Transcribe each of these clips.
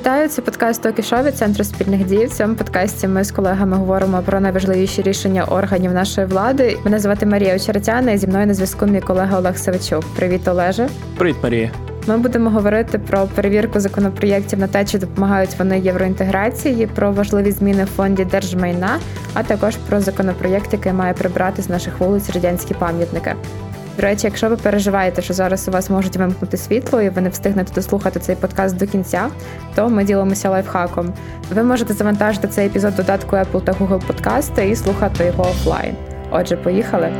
Вітаю, це подкаст «Токі від центру спільних дій. В цьому подкасті ми з колегами говоримо про найважливіші рішення органів нашої влади. Мене звати Марія Очеретяна і зі мною на зв'язку мій колега Олег Савичук. Привіт, Олеже. Привіт, Марія. Ми будемо говорити про перевірку законопроєктів на те, чи допомагають вони євроінтеграції, про важливі зміни в фонді держмайна, а також про законопроєкт, який має прибрати з наших вулиць радянські пам'ятники. До речі, якщо ви переживаєте, що зараз у вас можуть вимкнути світло, і ви не встигнете дослухати цей подкаст до кінця, то ми ділимося лайфхаком. Ви можете завантажити цей епізод додатку Apple та Google Подкасти і слухати його офлайн. Отже, поїхали.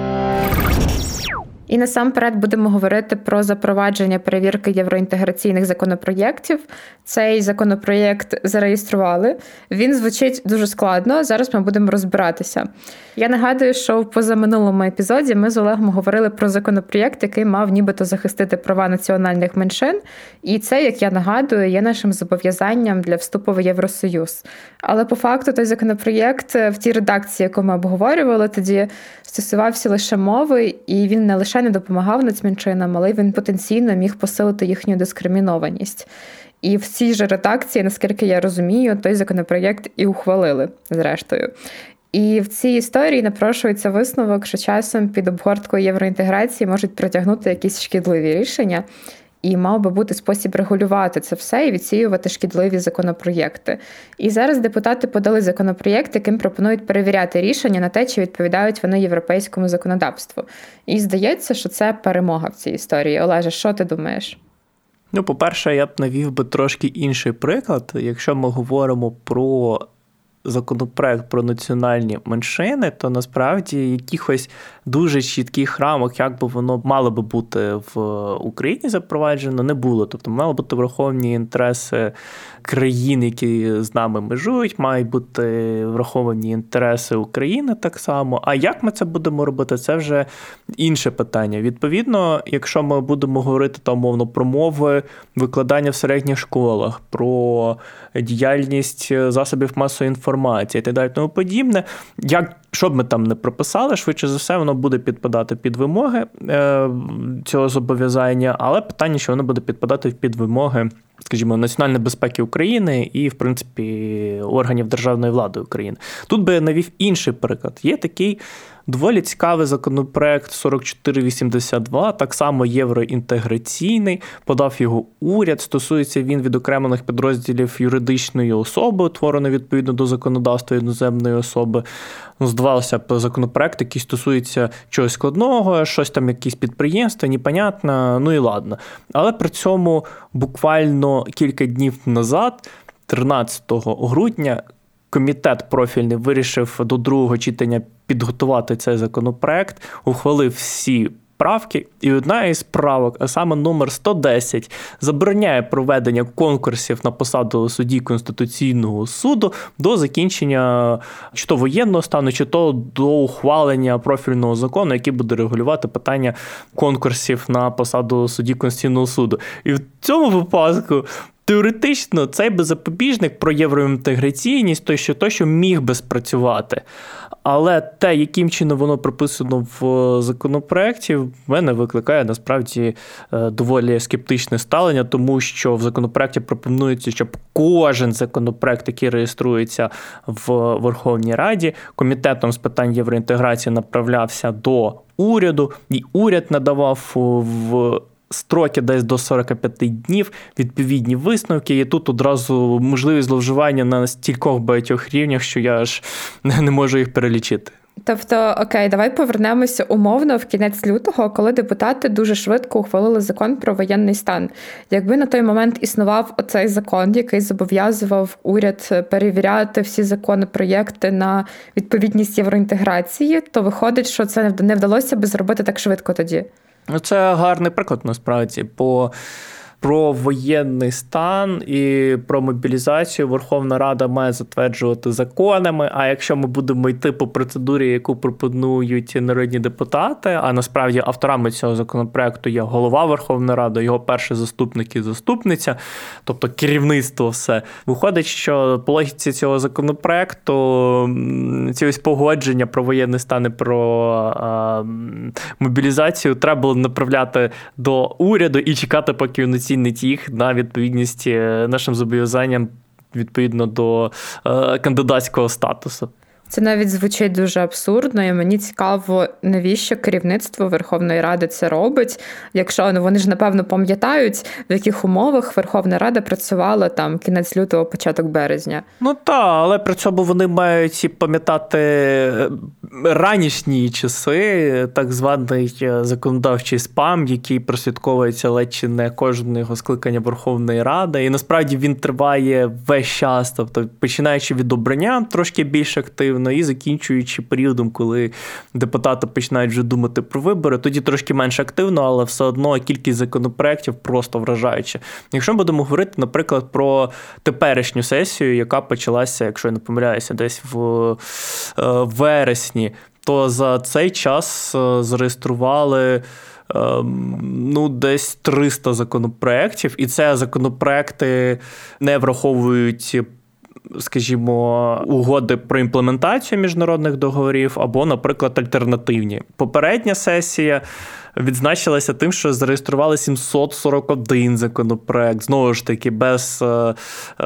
І насамперед будемо говорити про запровадження перевірки євроінтеграційних законопроєктів. Цей законопроєкт зареєстрували. Він звучить дуже складно. Зараз ми будемо розбиратися. Я нагадую, що в позаминулому епізоді ми з Олегом говорили про законопроєкт, який мав нібито захистити права національних меншин. І це, як я нагадую, є нашим зобов'язанням для вступу в Євросоюз. Але по факту той законопроєкт в тій редакції, яку ми обговорювали, тоді стосувався лише мови, і він не лише не допомагав нацменшинам, але він потенційно міг посилити їхню дискримінованість. І в цій же редакції, наскільки я розумію, той законопроєкт і ухвалили зрештою. І в цій історії напрошується висновок, що часом під обгорткою євроінтеграції можуть притягнути якісь шкідливі рішення, і мав би бути спосіб регулювати це все і відсіювати шкідливі законопроєкти. І зараз депутати подали законопроєкт, яким пропонують перевіряти рішення на те, чи відповідають вони європейському законодавству. І здається, що це перемога в цій історії. Олеже, що ти думаєш? Ну, по-перше, я б навів би трошки інший приклад. Якщо ми говоримо про законопроект про національні меншини, то насправді якихось дуже чітких рамок, як би воно мало би бути в Україні запроваджено, не було. Тобто мали бути враховані інтереси країн, які з нами межують, мають бути враховані інтереси України так само. А як ми це будемо робити, це вже інше питання. Відповідно, якщо ми будемо говорити там мовно про мови викладання в середніх школах, про діяльність засобів масової інформації і так далі, тому подібне, як що б ми там не прописали, швидше за все, воно буде підпадати під вимоги е, цього зобов'язання, але питання, що воно буде підпадати під вимоги, скажімо, національної безпеки України і, в принципі, органів державної влади України. Тут би навів інший приклад. Є такий Доволі цікавий законопроект 4482, так само євроінтеграційний, подав його уряд. Стосується він відокремлених підрозділів юридичної особи, утвореної відповідно до законодавства іноземної особи. Ну, здавалося б, законопроект, який стосується чогось складного, щось там, якісь підприємства, непонятно, ну і ладно. Але при цьому буквально кілька днів назад, 13 грудня, комітет профільний вирішив до другого читання підготувати цей законопроект, ухвалив всі. Правки, і одна із правок, а саме номер 110, забороняє проведення конкурсів на посаду судді Конституційного суду до закінчення чи то воєнного стану, чи то до ухвалення профільного закону, який буде регулювати питання конкурсів на посаду судді Конституційного суду. І в цьому випадку Теоретично цей би запобіжник про євроінтеграційність, той що то, що міг би спрацювати. Але те, яким чином воно прописано в законопроекті, в мене викликає насправді е, доволі скептичне ставлення, тому що в законопроекті пропонується, щоб кожен законопроект, який реєструється в Верховній Раді, комітетом з питань євроінтеграції направлявся до уряду, і уряд надавав в строки десь до 45 днів, відповідні висновки. І тут одразу можливість зловживання на стількох багатьох рівнях, що я аж не можу їх перелічити. Тобто, окей, давай повернемося умовно в кінець лютого, коли депутати дуже швидко ухвалили закон про воєнний стан. Якби на той момент існував оцей закон, який зобов'язував уряд перевіряти всі законопроєкти на відповідність євроінтеграції, то виходить, що це не вдалося би зробити так швидко тоді. Ну, це гарний приклад насправді. по про воєнний стан і про мобілізацію Верховна Рада має затверджувати законами. А якщо ми будемо йти по процедурі, яку пропонують народні депутати, а насправді авторами цього законопроекту є голова Верховної Ради, його перший заступник і заступниця, тобто керівництво, все виходить, що по логіці цього законопроекту ці ось погодження про воєнний стан і про а, мобілізацію треба було направляти до уряду і чекати, поки ці оцінить їх на відповідність е, нашим зобов'язанням відповідно до е, кандидатського статусу. Це навіть звучить дуже абсурдно, і мені цікаво, навіщо керівництво Верховної Ради це робить. Якщо ну вони ж напевно пам'ятають, в яких умовах Верховна Рада працювала там кінець лютого, початок березня. Ну так, але при цьому вони мають пам'ятати е, ранішні часи, так званий е, законодавчий спам, який прослідковується ледь чи не кожного скликання Верховної Ради. І насправді він триває весь час, тобто починаючи від обрання трошки більш активно ефективно, і закінчуючи періодом, коли депутати починають вже думати про вибори, тоді трошки менш активно, але все одно кількість законопроєктів просто вражаюча. Якщо ми будемо говорити, наприклад, про теперішню сесію, яка почалася, якщо я не помиляюся, десь в е, вересні, то за цей час е, зареєстрували. Ем, ну, десь 300 законопроєктів, і це законопроекти не враховують скажімо, угоди про імплементацію міжнародних договорів, або, наприклад, альтернативні. Попередня сесія. Відзначилася тим, що зареєстрували 741 законопроект, знову ж таки, без е, е,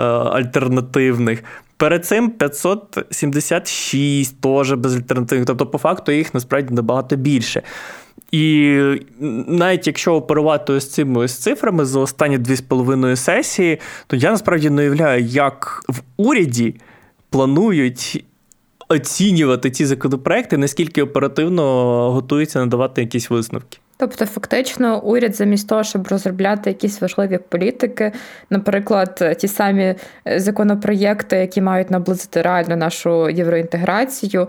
альтернативних. Перед цим 576 теж без альтернативних. Тобто, по факту, їх насправді набагато більше. І навіть якщо оперувати ось цими ось цифрами за останні дві з половиною сесії, то я насправді не уявляю, як в уряді планують. Оцінювати ці законопроекти, наскільки оперативно готуються надавати якісь висновки. Тобто, фактично, уряд, замість того, щоб розробляти якісь важливі політики, наприклад, ті самі законопроєкти, які мають наблизити реально нашу євроінтеграцію, Е,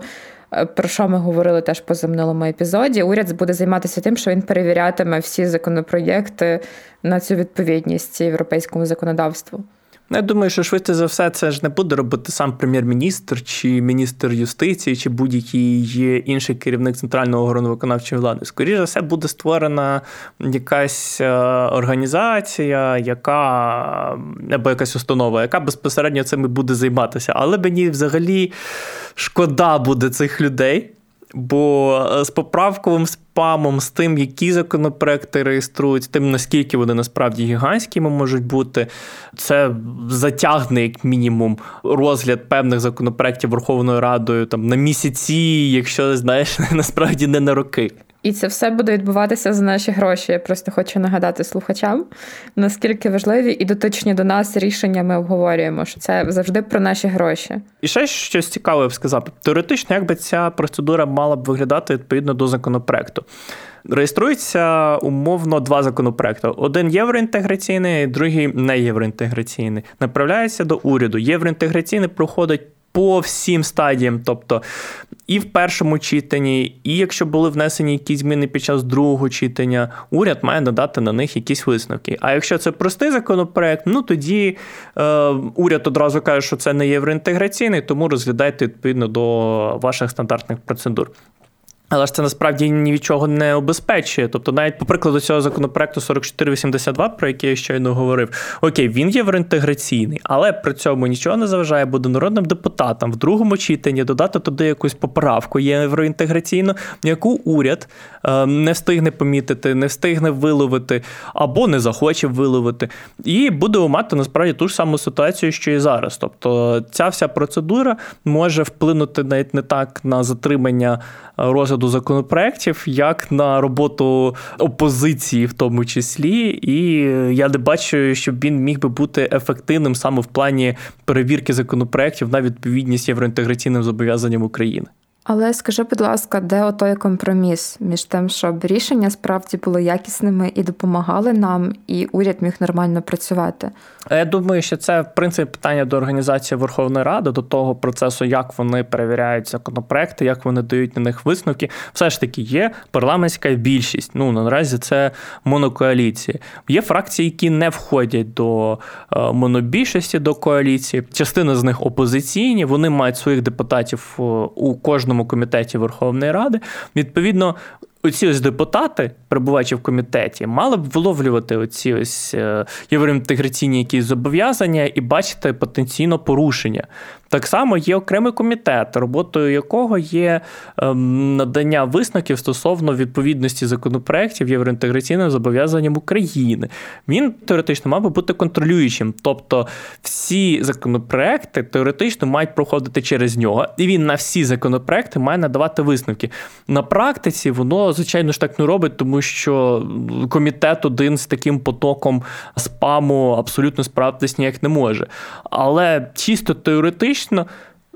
про що ми говорили теж по минулому епізоді. Уряд буде займатися тим, що він перевірятиме всі законопроєкти на цю відповідність європейському законодавству. Ну, я думаю, що швидше за все це ж не буде робити сам прем'єр-міністр чи міністр юстиції, чи будь-який інший керівник центрального органу виконавчої влади. Скоріше за все, буде створена якась е, організація, яка або якась установа, яка безпосередньо цим буде займатися. Але мені взагалі шкода буде цих людей. Бо е, з поправковим спамом, з тим, які законопроекти реєструють, тим наскільки вони насправді гігантськими можуть бути, це затягне як мінімум розгляд певних законопроектів Верховною Радою там на місяці, якщо знаєш, насправді не на роки. І це все буде відбуватися за наші гроші. Я просто хочу нагадати слухачам, наскільки важливі і дотичні до нас рішення ми обговорюємо, що це завжди про наші гроші. І ще щось цікаве я б сказав. Теоретично, як би ця процедура мала б виглядати відповідно до законопроекту. Реєструється умовно два законопроекти: один євроінтеграційний, другий не євроінтеграційний. Направляється до уряду. Євроінтеграційний проходить по всім стадіям, тобто і в першому читанні, і якщо були внесені якісь зміни під час другого читання, уряд має надати на них якісь висновки. А якщо це простий законопроект, ну тоді е, уряд одразу каже, що це не євроінтеграційний, тому розглядайте відповідно до ваших стандартних процедур. Але ж це насправді ні від чого не обезпечує. Тобто, навіть по прикладу цього законопроекту 4482, про який я щойно говорив, окей, він євроінтеграційний, але при цьому нічого не заважає буде народним депутатам в другому читанні додати туди якусь поправку євроінтеграційну, яку уряд е, не встигне помітити, не встигне виловити або не захоче виловити. І буде мати насправді ту ж саму ситуацію, що і зараз. Тобто, ця вся процедура може вплинути навіть не так на затримання розгляду законопроєктів, як на роботу опозиції, в тому числі, і я не бачу, щоб він міг би бути ефективним саме в плані перевірки законопроєктів на відповідність євроінтеграційним зобов'язанням України. Але скажи, будь ласка, де отой компроміс між тим, щоб рішення справді були якісними і допомагали нам, і уряд міг нормально працювати? Я думаю, що це в принципі питання до організації Верховної Ради, до того процесу, як вони перевіряють законопроекти, як вони дають на них висновки. Все ж таки є парламентська більшість. Ну наразі це монокоаліції. Є фракції, які не входять до е, монобільшості до коаліції. Частина з них опозиційні. Вони мають своїх депутатів е, у кожному комітеті Верховної Ради. Відповідно, оці ось депутати, перебуваючи в комітеті, мали б виловлювати оці ось е, євроінтеграційні якісь зобов'язання і бачити потенційно порушення. Так само є окремий комітет, роботою якого є ем, надання висновків стосовно відповідності законопроєктів євроінтеграційним зобов'язанням України. Він теоретично мав би бути контролюючим. Тобто всі законопроекти теоретично мають проходити через нього, і він на всі законопроекти має надавати висновки. На практиці воно, звичайно ж, так не робить, тому що комітет один з таким потоком спаму абсолютно справитись ніяк не може. Але чисто теоретично фактично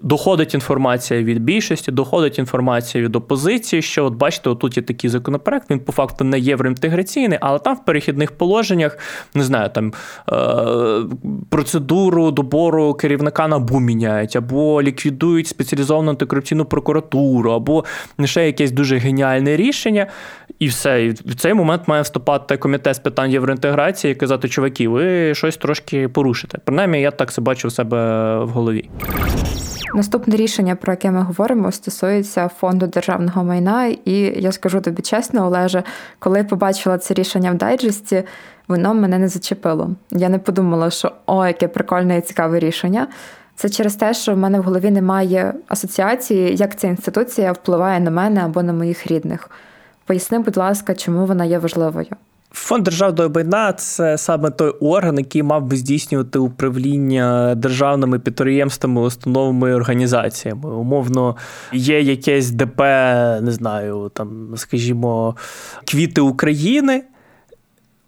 доходить інформація від більшості, доходить інформація від опозиції, що от бачите, отут є такий законопроект, він по факту не євроінтеграційний, але там в перехідних положеннях не знаю, там е- процедуру добору керівника НАБУ міняють, або ліквідують спеціалізовану антикорупційну прокуратуру, або ще якесь дуже геніальне рішення. І все. І в цей момент має вступати комітет з питань євроінтеграції і казати, чуваки, ви щось трошки порушите. Принаймні, я так це бачу в себе в голові. Наступне рішення, про яке ми говоримо, стосується фонду державного майна. І я скажу тобі чесно, Олеже, коли я побачила це рішення в дайджесті, воно мене не зачепило. Я не подумала, що о, яке прикольне і цікаве рішення. Це через те, що в мене в голові немає асоціації, як ця інституція впливає на мене або на моїх рідних. Поясни, будь ласка, чому вона є важливою. Фонд державного майна це саме той орган, який мав би здійснювати управління державними підприємствами, установами і організаціями. Умовно, є якесь ДП, не знаю, там, скажімо, квіти України.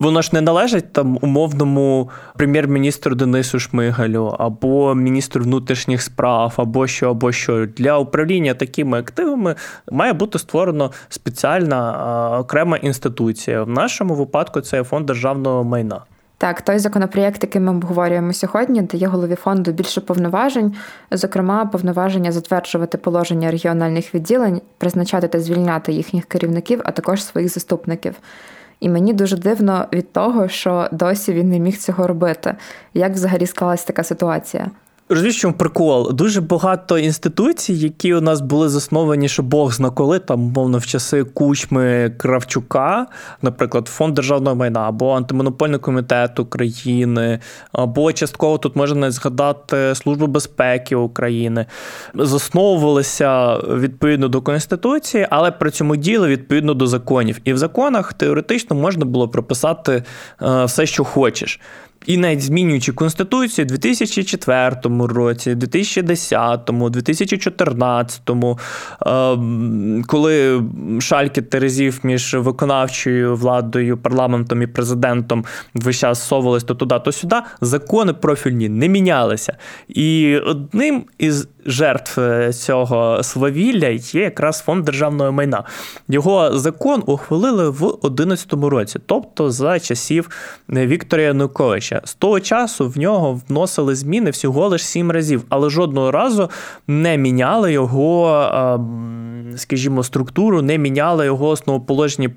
Воно ж не належить там умовному прем'єр-міністру Денису Шмигалю, або міністру внутрішніх справ, або що, або що. Для управління такими активами має бути створено спеціальна окрема інституція. В нашому випадку це фонд державного майна. Так, той законопроєкт, який ми обговорюємо сьогодні, дає голові фонду більше повноважень, зокрема, повноваження затверджувати положення регіональних відділень, призначати та звільняти їхніх керівників, а також своїх заступників. І мені дуже дивно від того, що досі він не міг цього робити. Як взагалі склалась така ситуація? Розумієш, чому прикол? Дуже багато інституцій, які у нас були засновані, що Бог зна коли, там, мовно, в часи кучми Кравчука, наприклад, фонд державного майна, або антимонопольний комітет України, або частково тут можна згадати Службу безпеки України, засновувалися відповідно до Конституції, але при цьому діли відповідно до законів. І в законах теоретично можна було прописати е, все, що хочеш. І навіть змінюючи Конституцію у 2004 році, 2010, 2014, коли шальки терезів між виконавчою владою, парламентом і президентом весь то туди, то сюди, закони профільні не мінялися. І одним із жертв е, цього свавілля є якраз фонд державного майна. Його закон ухвалили в 2011 році, тобто за часів е, Віктора Януковича. З того часу в нього вносили зміни всього лише сім разів, але жодного разу не міняли його, ем, скажімо, структуру, не міняли його основоположні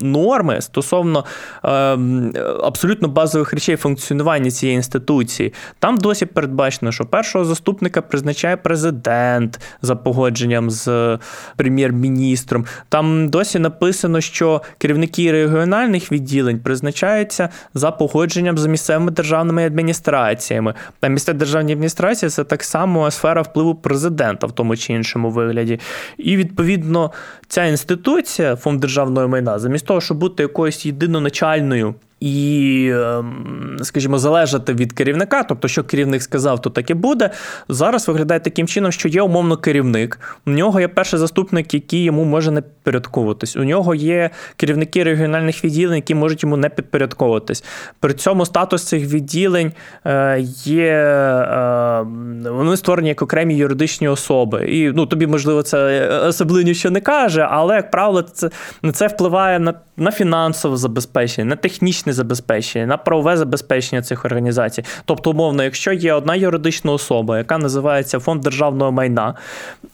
норми стосовно е, абсолютно базових речей функціонування цієї інституції. Там досі передбачено, що першого заступника призначає президент за погодженням з прем'єр-міністром. Там досі написано, що керівники регіональних відділень призначаються за погодженням з місцевими державними адміністраціями. А місцеві державні адміністрації це так само сфера впливу президента в тому чи іншому вигляді. І відповідно ця інституція, фонд державної майна майна, замість того, щоб бути якоюсь єдиноначальною і, ем, скажімо, залежати від керівника, тобто, що керівник сказав, то так і буде. Зараз виглядає таким чином, що є умовно керівник. У нього є перший заступник, який йому може не підпорядковуватись. У нього є керівники регіональних відділень, які можуть йому не підпорядковуватись. При цьому статус цих відділень е, є е, вони створені як окремі юридичні особи. І ну тобі, можливо, це особливо нічого не каже, але як правило, це це впливає на, на фінансове забезпечення, на технічне технічне забезпечення, на правове забезпечення цих організацій. Тобто, умовно, якщо є одна юридична особа, яка називається фонд державного майна,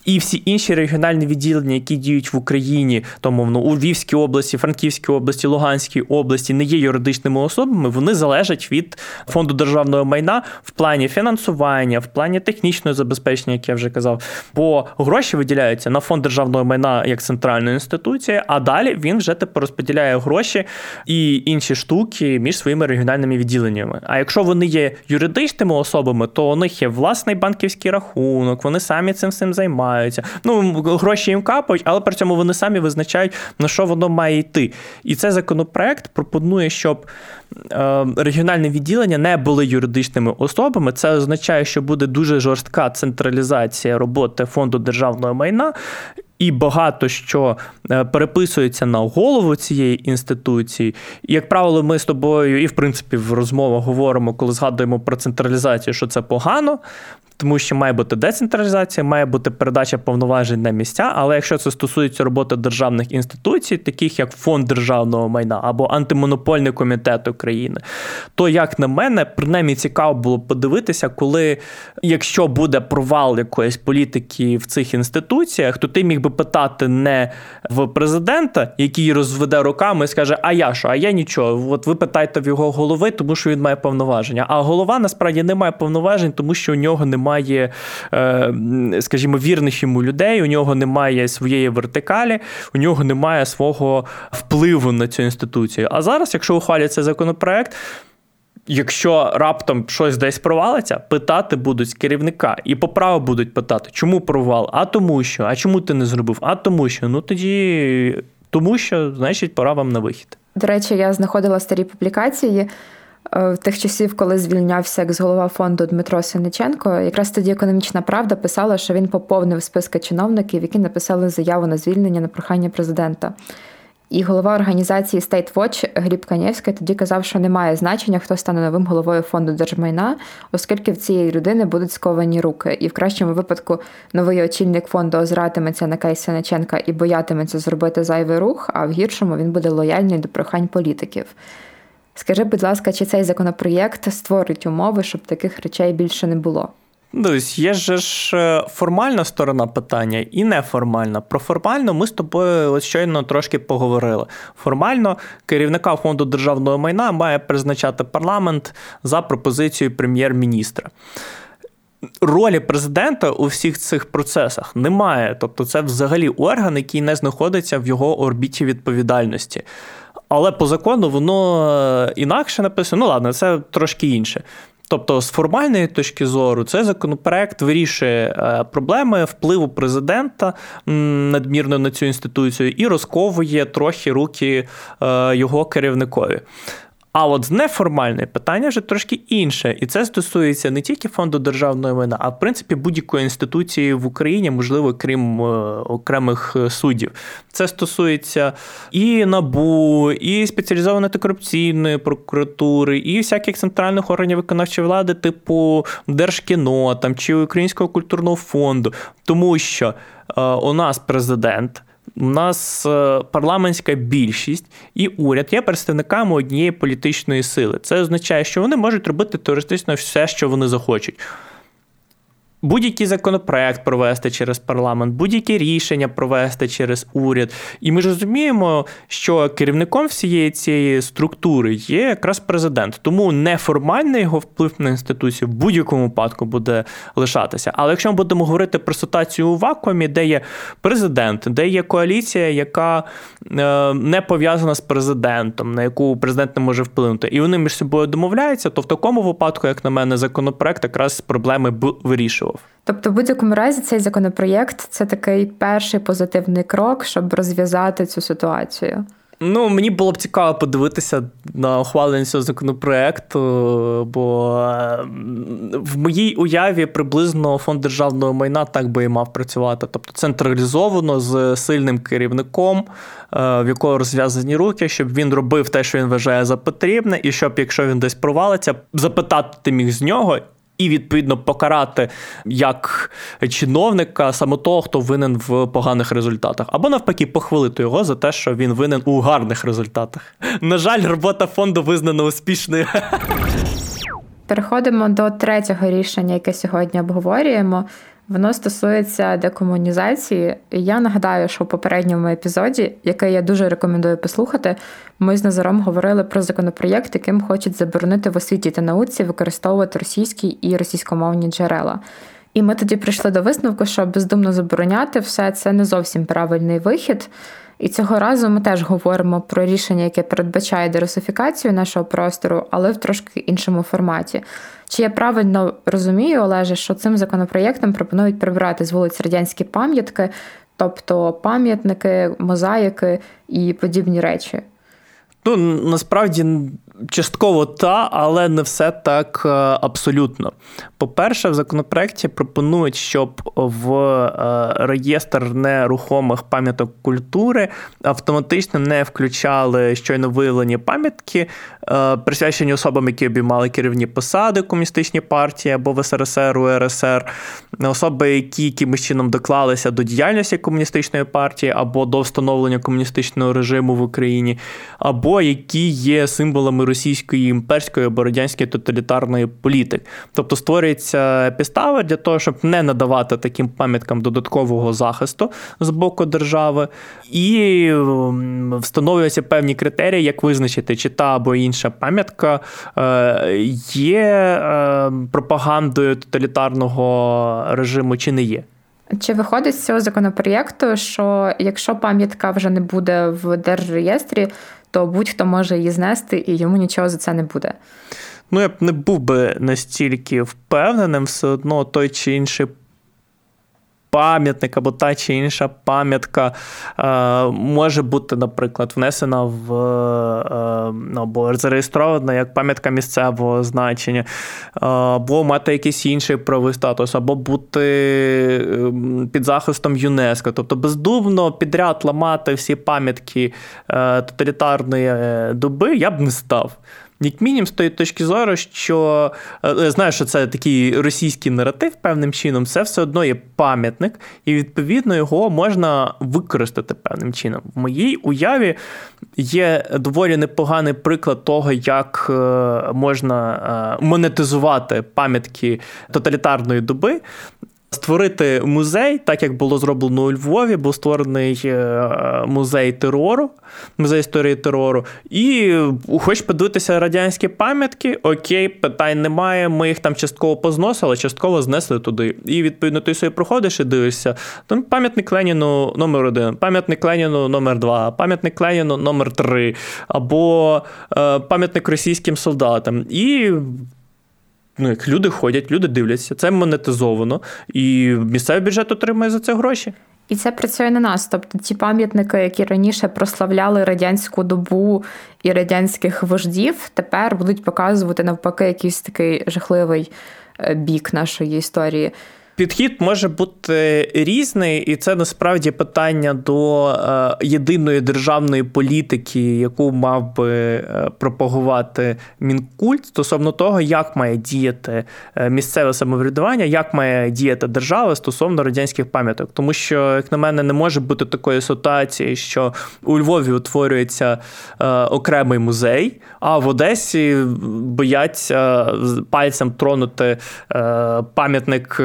і всі інші регіональні відділення, які діють в Україні, тому ну, у Львівській області, Франківській області, Луганській області, не є юридичними особами, вони залежать від фонду державного майна в плані фінансування, в плані технічного забезпечення, як я вже казав. Бо гроші виділяються на фонд державного майна як центральної інституції, а далі він вже тепер розподіляє гроші і інші штуки між своїми регіональними відділеннями. А якщо вони є юридичними особами, то у них є власний банківський рахунок, вони самі цим всім займаються. Ну гроші їм капають, але при цьому вони самі визначають на що воно має йти. І цей законопроект пропонує, щоб е, регіональне відділення не були юридичними особами. Це означає, що буде дуже жорстка централізація роботи фонду державного майна. І багато що е, переписується на голову цієї інституції. І, як правило, ми з тобою, і в принципі в розмовах говоримо, коли згадуємо про централізацію, що це погано тому що має бути децентралізація, має бути передача повноважень на місця. Але якщо це стосується роботи державних інституцій, таких як фонд державного майна або антимонопольний комітет України, то як на мене, принаймні цікаво було подивитися, коли якщо буде провал якоїсь політики в цих інституціях, то ти міг би питати не в президента, який розведе руками і скаже: А я що? А я нічого. От ви питаєте в його голови, тому що він має повноваження. А голова насправді не має повноважень, тому що у нього немає немає, е, скажімо, вірних йому людей, у нього немає своєї вертикалі, у нього немає свого впливу на цю інституцію. А зараз, якщо ухвалять цей законопроект. Якщо раптом щось десь провалиться, питати будуть з керівника і по праву будуть питати, чому провал? А тому що, а чому ти не зробив? А тому що. Ну тоді тому що, значить, пора вам на вихід. До речі, я знаходила старі публікації. Е, в тих часів, коли звільнявся екс-голова фонду Дмитро Синиченко, якраз тоді економічна правда писала, що він поповнив списки чиновників, які написали заяву на звільнення на прохання президента. І голова організації State Watch Гліб Канєвський тоді казав, що немає значення, хто стане новим головою фонду держмайна, оскільки в цієї людини будуть сковані руки. І в кращому випадку новий очільник фонду озиратиметься на кейс Синиченка і боятиметься зробити зайвий рух, а в гіршому він буде лояльний до прохань політиків. Скажи, будь ласка, чи цей законопроєкт створить умови, щоб таких речей більше не було? Дивись, є ж е, формальна сторона питання і неформальна. Про формально ми з тобою ось щойно трошки поговорили. Формально керівника фонду державного майна має призначати парламент за пропозицією прем'єр-міністра. Ролі президента у всіх цих процесах немає. Тобто, це взагалі орган, який не знаходиться в його орбіті відповідальності. Але по закону воно е, інакше написано. Ну ладно, це трошки інше. Тобто, з формальної точки зору, цей законопроект вирішує е, проблеми впливу президента надмірно на цю інституцію і розковує трохи руки е, його керівникові. А от неформальне питання вже трошки інше, і це стосується не тільки фонду державної майна, а в принципі будь-якої інституції в Україні, можливо, крім е, окремих е, суддів. Це стосується і набу, і спеціалізованої антикорупційної прокуратури, і всяких центральних органів виконавчої влади, типу Держкіно там чи Українського культурного фонду, тому що е, у нас президент. У нас е, парламентська більшість і уряд є представниками однієї політичної сили. Це означає, що вони можуть робити теоретично все, що вони захочуть будь-який законопроект провести через парламент, будь-яке рішення провести через уряд. І ми ж розуміємо, що керівником всієї цієї структури є якраз президент. Тому неформальний його вплив на інституцію в будь-якому випадку буде лишатися. Але якщо ми будемо говорити про ситуацію у вакуумі, де є президент, де є коаліція, яка е, не пов'язана з президентом, на яку президент не може вплинути, і вони між собою домовляються, то в такому випадку, як на мене, законопроект якраз проблеми б вирішував. Тобто, в будь-якому разі, цей законопроєкт це такий перший позитивний крок, щоб розв'язати цю ситуацію. Ну, мені було б цікаво подивитися на ухвалення цього законопроекту, бо в моїй уяві приблизно фонд державного майна так би і мав працювати. Тобто централізовано з сильним керівником, е, в якого розв'язані руки, щоб він робив те, що він вважає за потрібне, і щоб, якщо він десь провалиться, запитати ти міг з нього і відповідно покарати як чиновника саме того, хто винен в поганих результатах, або навпаки, похвалити його за те, що він винен у гарних результатах. На жаль, робота фонду визнана успішною. Переходимо до третього рішення, яке сьогодні обговорюємо. Воно стосується декомунізації. Я нагадаю, що в попередньому епізоді, який я дуже рекомендую послухати, ми з Назаром говорили про законопроєкт, яким хочуть заборонити в освіті та науці використовувати російські і російськомовні джерела. І ми тоді прийшли до висновку, що бездумно забороняти все це не зовсім правильний вихід. І цього разу ми теж говоримо про рішення, яке передбачає дерусифікацію нашого простору, але в трошки іншому форматі. Чи я правильно розумію, Олеже, що цим законопроєктом пропонують прибрати з вулиць радянські пам'ятки, тобто пам'ятники, мозаїки і подібні речі? Ну насправді частково та, але не все так е, абсолютно. По-перше, в законопроекті пропонують, щоб в е, реєстр нерухомих пам'яток культури автоматично не включали щойно виявлені пам'ятки, е, присвячені особам, які обіймали керівні посади в комуністичній партії або в СРСР, УРСР, особи, які якимось чином доклалися до діяльності комуністичної партії або до встановлення комуністичного режиму в Україні, або які є символами російської імперської або радянської тоталітарної політики. Тобто створюється підстава для того, щоб не надавати таким пам'яткам додаткового захисту з боку держави, і встановлюються певні критерії, як визначити, чи та або інша пам'ятка е, є е, пропагандою тоталітарного режиму, чи не є. Чи виходить з цього законопроєкту, що якщо пам'ятка вже не буде в держреєстрі, то будь-хто може її знести і йому нічого за це не буде. Ну, я б не був би настільки впевненим, все одно той чи інший пам'ятник або та чи інша пам'ятка е, може бути, наприклад, внесена в е, ну, або зареєстрована як пам'ятка місцевого значення, е, або мати якийсь інший правовий статус, або бути ем, під захистом ЮНЕСКО. Тобто бездумно підряд ламати всі пам'ятки е, тоталітарної е, доби я б не став. Як мінімум, з тої точки зору, що е, знаю, що це такий російський наратив певним чином, це все одно є пам'ятник, і відповідно його можна використати певним чином. В моїй уяві є доволі непоганий приклад того, як е, можна е, монетизувати пам'ятки тоталітарної доби. Створити музей, так як було зроблено у Львові, був створений е, музей терору, музей історії терору. І хоч подивитися радянські пам'ятки, окей, питань немає. Ми їх там частково позносили, частково знесли туди. І відповідно ти собі проходиш і дивишся. Там пам'ятник Леніну номер один, пам'ятник Леніну номер два, пам'ятник Леніну номер три, або е, пам'ятник російським солдатам. І ну, як люди ходять, люди дивляться, це монетизовано, і місцевий бюджет отримує за це гроші. І це працює на нас. Тобто ті пам'ятники, які раніше прославляли радянську добу і радянських вождів, тепер будуть показувати навпаки якийсь такий жахливий е, бік нашої історії. Підхід може бути різний, і це насправді питання до е, єдиної державної політики, яку мав би е, пропагувати мінкульт стосовно того, як має діяти е, місцеве самоврядування, як має діяти держава стосовно радянських пам'яток. Тому що, як на мене, не може бути такої ситуації, що у Львові утворюється окремий музей, а в Одесі бояться пальцем тронути пам'ятник.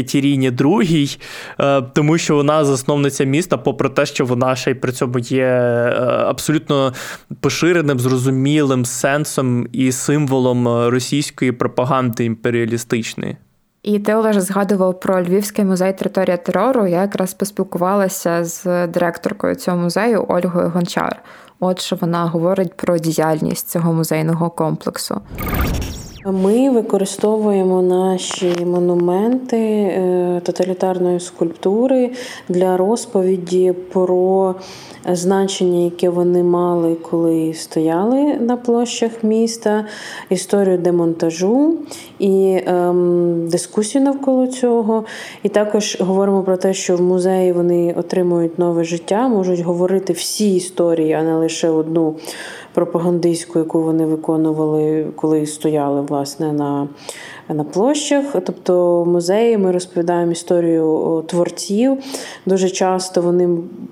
Єкатеріні II, е, тому що вона засновниця міста, попри те, що вона ще й при цьому є е, абсолютно поширеним, зрозумілим сенсом і символом російської пропаганди імперіалістичної. І ти Олеж згадував про Львівський музей територія терору. Я якраз поспілкувалася з директоркою цього музею Ольгою Гончар. От що вона говорить про діяльність цього музейного комплексу. Ми використовуємо наші монументи е, тоталітарної скульптури для розповіді про значення, яке вони мали, коли стояли на площах міста, історію демонтажу і ем, дискусію навколо цього. І також говоримо про те, що в музеї вони отримують нове життя, можуть говорити всі історії, а не лише одну пропагандистську, яку вони виконували, коли стояли власне на на площах. Тобто музеї ми розповідаємо історію творців. Дуже часто вони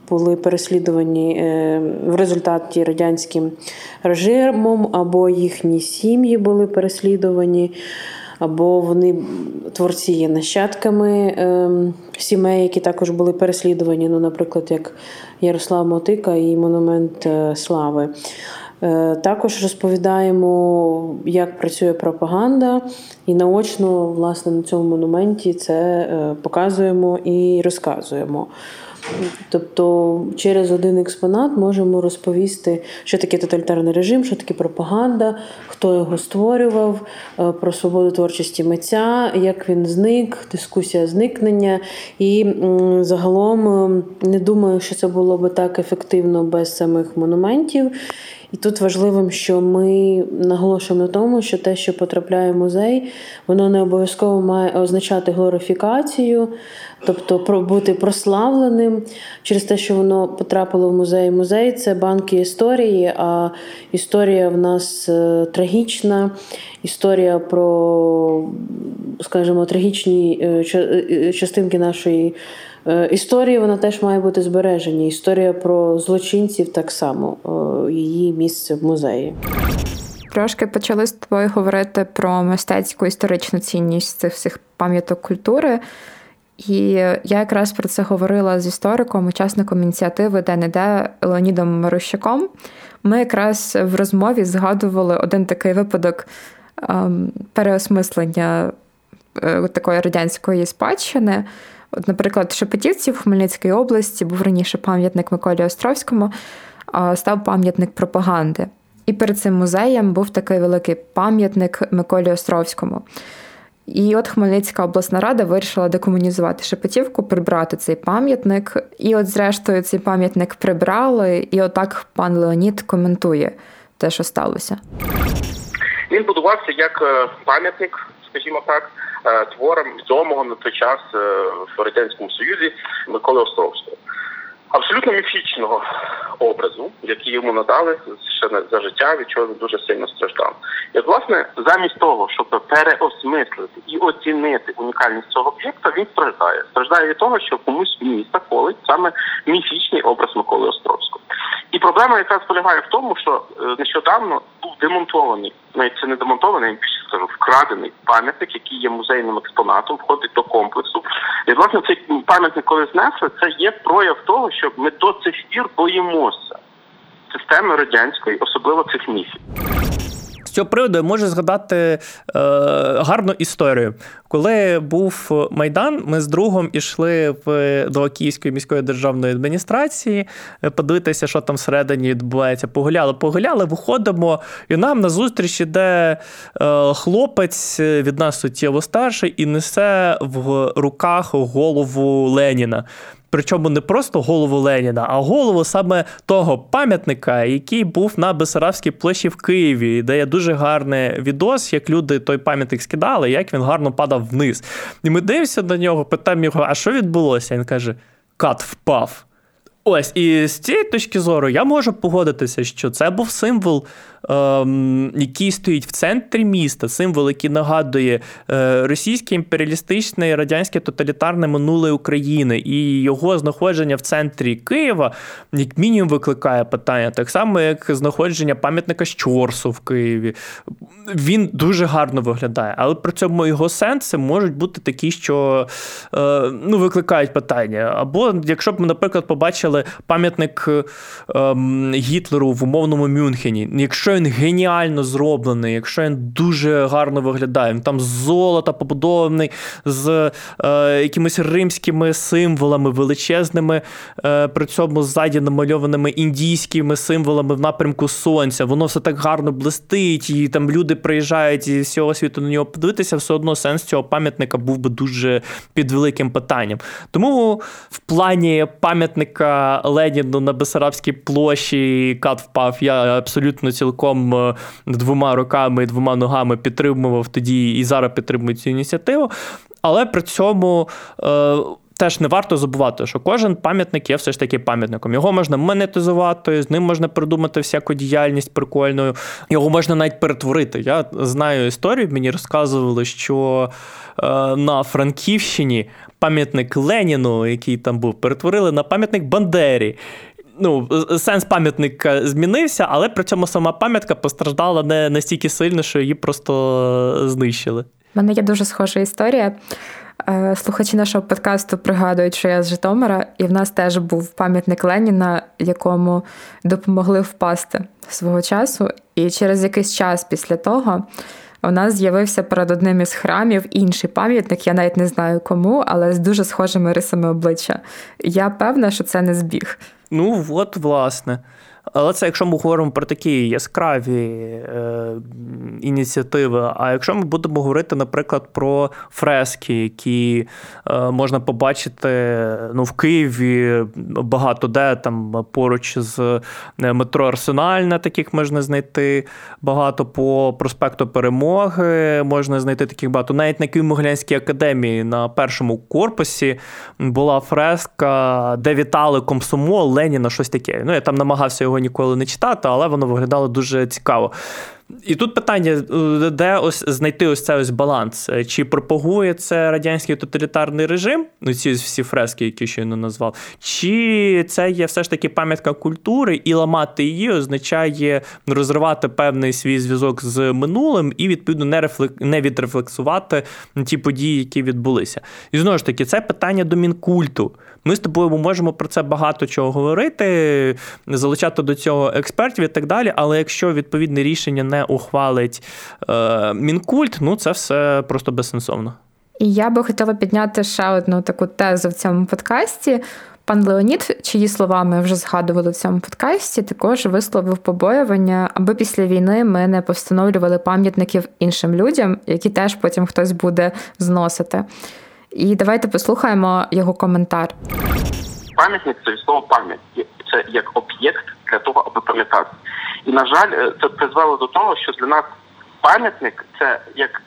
були переслідувані е, в результаті радянським режимом, або їхні сім'ї були переслідувані. Або вони творці є нащадками е, сімей, які також були переслідувані, ну, наприклад, як Ярослав Мотика і Монумент е, Слави. Е, також розповідаємо, як працює пропаганда, і наочно, власне, на цьому монументі це е, показуємо і розказуємо. Тобто через один експонат можемо розповісти, що таке тоталітарний режим, що таке пропаганда, хто його створював, е, про свободу творчості митця, як він зник, дискусія зникнення. І загалом не думаю, що це було би так ефективно без самих монументів. І тут важливим, що ми наголошуємо на тому, що те, що потрапляє в музей, воно не обов'язково має означати глорифікацію, тобто бути прославленим через те, що воно потрапило в музей. Музей це банки історії, а історія в нас е, трагічна, історія про, скажімо, трагічні е, е, частинки нашої. Е, історії вона теж має бути збережена. Історія про злочинців так само, е, її місце в музеї. Трошки почали з тобою говорити про мистецьку історичну цінність цих всіх пам'яток культури. І я якраз про це говорила з істориком, учасником ініціативи ДНД Леонідом Марущаком. Ми якраз в розмові згадували один такий випадок ем, переосмислення е, такої радянської спадщини. От, Наприклад, в Шепетівці в Хмельницькій області був раніше пам'ятник Миколі Островському, став пам'ятник пропаганди. І перед цим музеєм був такий великий пам'ятник Миколі Островському. І от Хмельницька обласна рада вирішила декомунізувати Шепетівку, прибрати цей пам'ятник. І, от, зрештою, цей пам'ятник прибрали, і отак пан Леонід коментує те, що сталося. Він будувався як е, пам'ятник, скажімо так, Е, твором відомого на той час е, в радянському союзі Миколи Островського. Абсолютно міфічного образу, який йому надали ще за життя, від чого він дуже сильно страждав. І, власне, замість того, щоб переосмислити і оцінити унікальність цього об'єкта, він страждає. Страждає від того, що комусь міста колить саме міфічний образ Миколи Островського. І проблема якраз полягає в тому, що нещодавно був демонтований, навіть це не демонтований, більше скажу, вкрадений пам'ятник, який є музейним експонатом, входить до комплексу. І власне цей пам'ятник, коли знесли, це є прояв того, що ми до цих пір боїмося системи радянської, особливо цих міфів. Цього приводу я можу згадати е, гарну історію. Коли був майдан, ми з другом ішли в до Київської міської державної адміністрації е, подивитися, що там всередині відбувається. Погуляли, погуляли, виходимо, і нам на зустріч іде е, хлопець від нас суттєво старший і несе в руках голову Леніна. Причому не просто голову Леніна, а голову саме того пам'ятника, який був на Бесарабській площі в Києві, де є дуже гарний відос, як люди той пам'ятник скидали, як він гарно падав вниз. І ми дивимося на нього, питаємо його, а що відбулося? Він каже: Кат впав. Ось, і з цієї точки зору я можу погодитися, що це був символ який стоїть в центрі міста, символ, який нагадує е, російське імперіалістичне і радянське тоталітарне минуле України, і його знаходження в центрі Києва, як мінімум, викликає питання, так само, як знаходження пам'ятника Щорсу в Києві. Він дуже гарно виглядає, але при цьому його сенси можуть бути такі, що е, ну, викликають питання. Або якщо б ми, наприклад, побачили пам'ятник ем, Гітлеру в умовному Мюнхені, якщо він геніально зроблений, якщо він дуже гарно виглядає, він там з золота побудований з е, якимись римськими символами величезними, е, при цьому ззаді намальованими індійськими символами в напрямку сонця. Воно все так гарно блистить, і там люди приїжджають із всього світу на нього подивитися, все одно сенс цього пам'ятника був би дуже під великим питанням. Тому в плані пам'ятника Леніну на Бесарабській площі кат впав, я абсолютно цілком цілком е, двома руками і двома ногами підтримував тоді і зараз підтримую цю ініціативу. Але при цьому. Е, теж не варто забувати, що кожен пам'ятник є все ж таки пам'ятником. Його можна монетизувати, з ним можна придумати всяку діяльність прикольною, його можна навіть перетворити. Я знаю історію, мені розказували, що е, на Франківщині пам'ятник Леніну, який там був, перетворили на пам'ятник Бандері. Ну, сенс пам'ятника змінився, але при цьому сама пам'ятка постраждала не настільки сильно, що її просто знищили. У мене є дуже схожа історія. Е, слухачі нашого подкасту пригадують, що я з Житомира, і в нас теж був пам'ятник Леніна, якому допомогли впасти свого часу. І через якийсь час після того у нас з'явився перед одним із храмів інший пам'ятник. Я навіть не знаю кому, але з дуже схожими рисами обличчя. Я певна, що це не збіг. Ну, от, власне. Але це якщо ми говоримо про такі яскраві е, ініціативи. А якщо ми будемо говорити, наприклад, про фрески, які е, можна побачити ну, в Києві багато де там поруч з е, метро Арсенальна, таких можна знайти багато по проспекту Перемоги, можна знайти таких багато. Навіть на Києво-Могилянській академії на першому корпусі була фреска, де вітали комсомол Леніна, щось таке. Ну, я там намагався його ніколи не читати, але воно виглядало дуже цікаво. І тут питання, е, де ось знайти ось цей ось баланс? Чи пропагує це радянський тоталітарний режим, ну ці всі фрески, які щойно назвав, чи це є все ж таки пам'ятка культури, і ламати її означає розривати певний свій зв'язок з минулим і, відповідно, не рефлек... не відрефлексувати ті події, які відбулися. І знову ж таки, це питання до мінкульту. Ми з тобою можемо про це багато чого говорити, залучати до цього експертів і так далі. Але якщо відповідне рішення не ухвалить е, мінкульт, ну це все просто безсенсовно. І я би хотіла підняти ще одну таку тезу в цьому подкасті. Пан Леонід, чиї слова ми вже згадували в цьому подкасті, також висловив побоювання, аби після війни ми не постановлювали пам'ятників іншим людям, які теж потім хтось буде зносити. І давайте послухаємо його коментар. Пам'ятник це від слова. Це як об'єкт для того, аби пам'ятати. І на жаль, е, це призвело до того, що для нас пам'ятник це як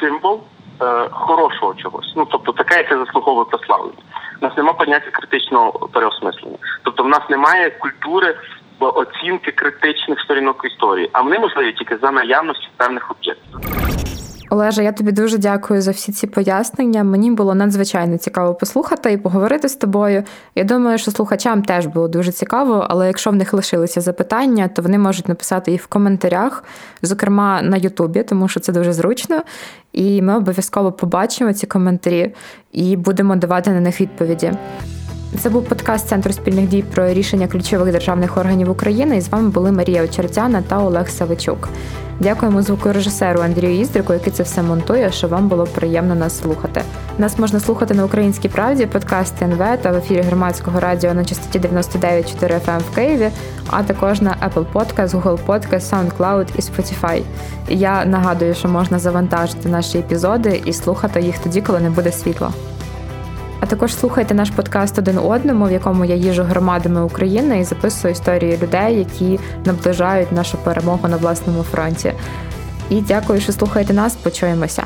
символ е, хорошого чогось. Ну тобто таке, яке заслуговує прославлення. У нас немає поняття критичного переосмислення. Тобто, в нас немає культури оцінки критичних сторінок історії, а вони можливі тільки за наявності певних об'єктів. Олеже, я тобі дуже дякую за всі ці пояснення. Мені було надзвичайно цікаво послухати і поговорити з тобою. Я думаю, що слухачам теж було дуже цікаво, але якщо в них лишилися запитання, то вони можуть написати їх в коментарях, зокрема на Ютубі, тому що це дуже зручно. І ми обов'язково побачимо ці коментарі і будемо давати на них відповіді. Це був подкаст Центру спільних дій про рішення ключових державних органів України. І з вами були Марія Очеретяна та Олег Савичук. Дякуємо звукорежисеру Андрію Іздрику, який це все монтує, щоб вам було приємно нас слухати. Нас можна слухати на українській правді, подкаст НВ та в ефірі громадського радіо на частоті 99,4 FM в Києві, а також на Apple Podcast, Google Podcast, SoundCloud і Spotify. Я нагадую, що можна завантажити наші епізоди і слухати їх тоді, коли не буде світла. А також слухайте наш подкаст один одному, в якому я їжу громадами України і записую історії людей, які наближають нашу перемогу на власному фронті. І дякую, що слухаєте нас. Почуємося.